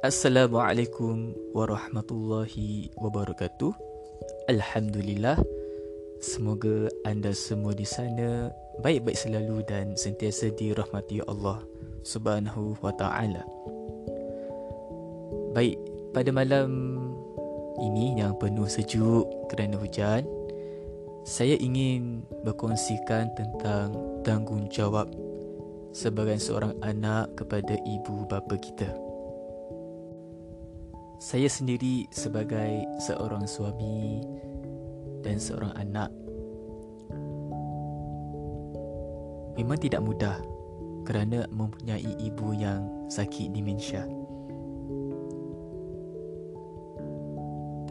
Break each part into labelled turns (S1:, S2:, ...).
S1: Assalamualaikum warahmatullahi wabarakatuh. Alhamdulillah. Semoga anda semua di sana baik-baik selalu dan sentiasa dirahmati Allah Subhanahu wa taala. Baik, pada malam ini yang penuh sejuk kerana hujan, saya ingin berkongsikan tentang tanggungjawab sebagai seorang anak kepada ibu bapa kita. Saya sendiri sebagai seorang suami dan seorang anak memang tidak mudah kerana mempunyai ibu yang sakit demensia.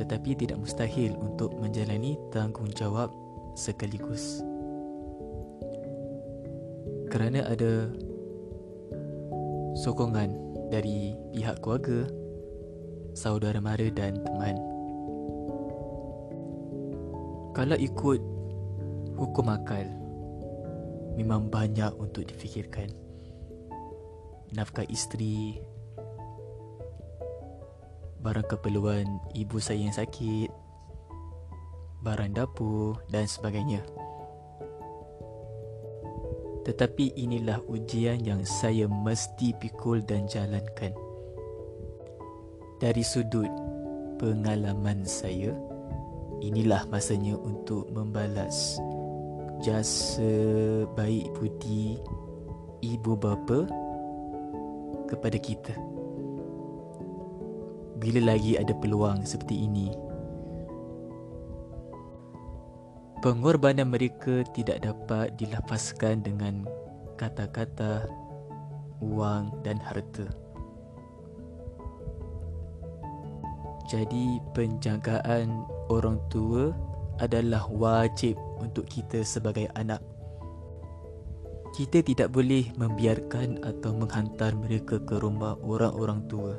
S1: Tetapi tidak mustahil untuk menjalani tanggungjawab sekaligus. Kerana ada sokongan dari pihak keluarga saudara mara dan teman. Kalau ikut hukum akal, memang banyak untuk difikirkan. Nafkah isteri, barang keperluan ibu saya yang sakit, barang dapur dan sebagainya. Tetapi inilah ujian yang saya mesti pikul dan jalankan dari sudut pengalaman saya inilah masanya untuk membalas jasa baik budi ibu bapa kepada kita. Bila lagi ada peluang seperti ini pengorbanan mereka tidak dapat dilafazkan dengan kata-kata wang dan harta Jadi penjagaan orang tua adalah wajib untuk kita sebagai anak. Kita tidak boleh membiarkan atau menghantar mereka ke rumah orang-orang tua.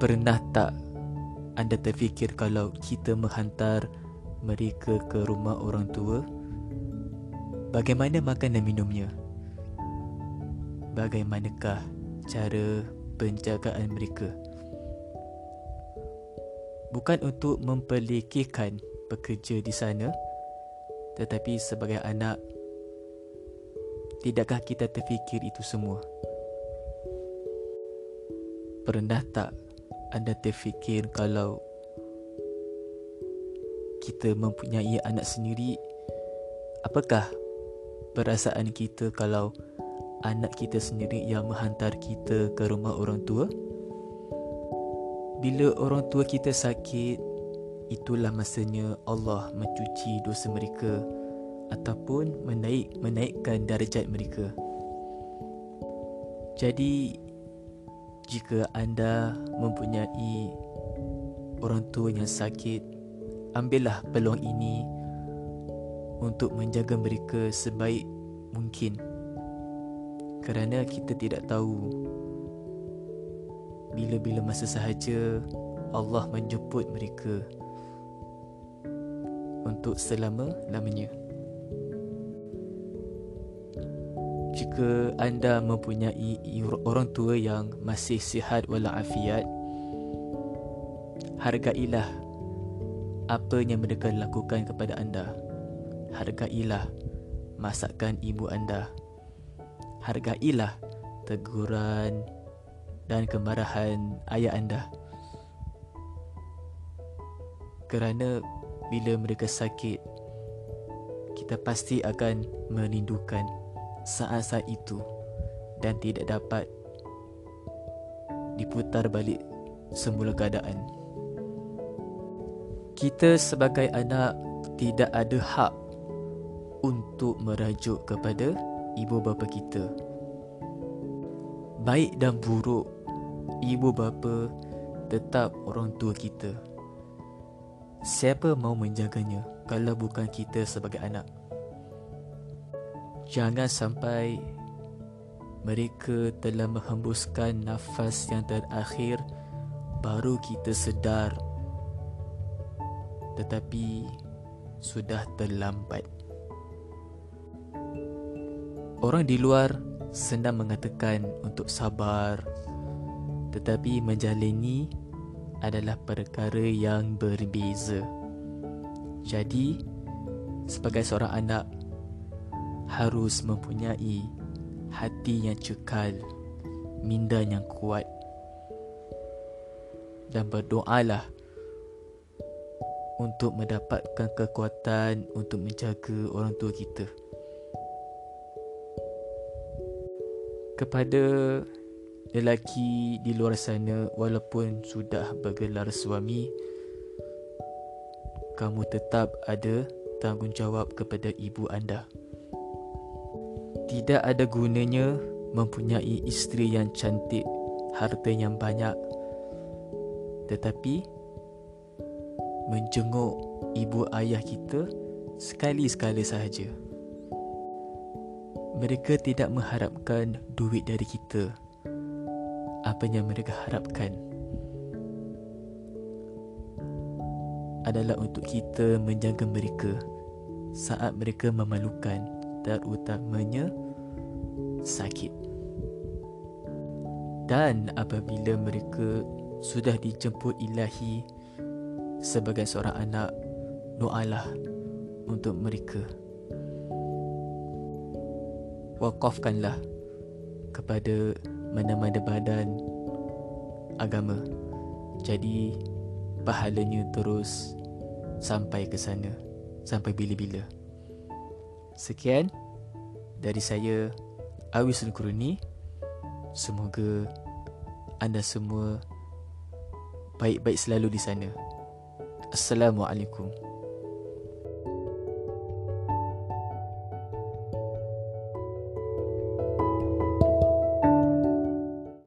S1: Pernah tak anda terfikir kalau kita menghantar mereka ke rumah orang tua? Bagaimana makan dan minumnya? Bagaimanakah cara penjagaan mereka? Bukan untuk memperlekehkan bekerja di sana tetapi sebagai anak tidakkah kita terfikir itu semua? Pernah tak anda terfikir kalau kita mempunyai anak sendiri? Apakah perasaan kita kalau anak kita sendiri yang menghantar kita ke rumah orang tua bila orang tua kita sakit, itulah masanya Allah mencuci dosa mereka ataupun menaik menaikkan darjat mereka. Jadi jika anda mempunyai orang tua yang sakit, ambillah peluang ini untuk menjaga mereka sebaik mungkin. Kerana kita tidak tahu bila-bila masa sahaja Allah menjemput mereka untuk selama-lamanya. Jika anda mempunyai orang tua yang masih sihat walafiat, hargailah apa yang mereka lakukan kepada anda. Hargailah masakan ibu anda. Hargailah teguran dan kemarahan ayah anda. Kerana bila mereka sakit, kita pasti akan merindukan saat-saat itu dan tidak dapat diputar balik semula keadaan. Kita sebagai anak tidak ada hak untuk merajuk kepada ibu bapa kita. Baik dan buruk ibu bapa tetap orang tua kita. Siapa mau menjaganya kalau bukan kita sebagai anak? Jangan sampai mereka telah menghembuskan nafas yang terakhir baru kita sedar tetapi sudah terlambat. Orang di luar senang mengatakan untuk sabar, Tetapi menjalani adalah perkara yang berbeza. Jadi, sebagai seorang anak harus mempunyai hati yang cekal, minda yang kuat dan berdoalah untuk mendapatkan kekuatan untuk menjaga orang tua kita. Kepada lelaki di luar sana walaupun sudah bergelar suami kamu tetap ada tanggungjawab kepada ibu anda. Tidak ada gunanya mempunyai isteri yang cantik, harta yang banyak tetapi menjenguk ibu ayah kita sekali-sekala sahaja. Mereka tidak mengharapkan duit dari kita. Apa yang mereka harapkan adalah untuk kita menjaga mereka saat mereka memalukan terutamanya sakit. Dan apabila mereka sudah dijemput ilahi sebagai seorang anak doalah untuk mereka wakafkanlah kepada mana-mana badan agama. Jadi pahalanya terus sampai ke sana sampai bila-bila. Sekian dari saya Awis Kurni semoga anda semua baik-baik selalu di sana. Assalamualaikum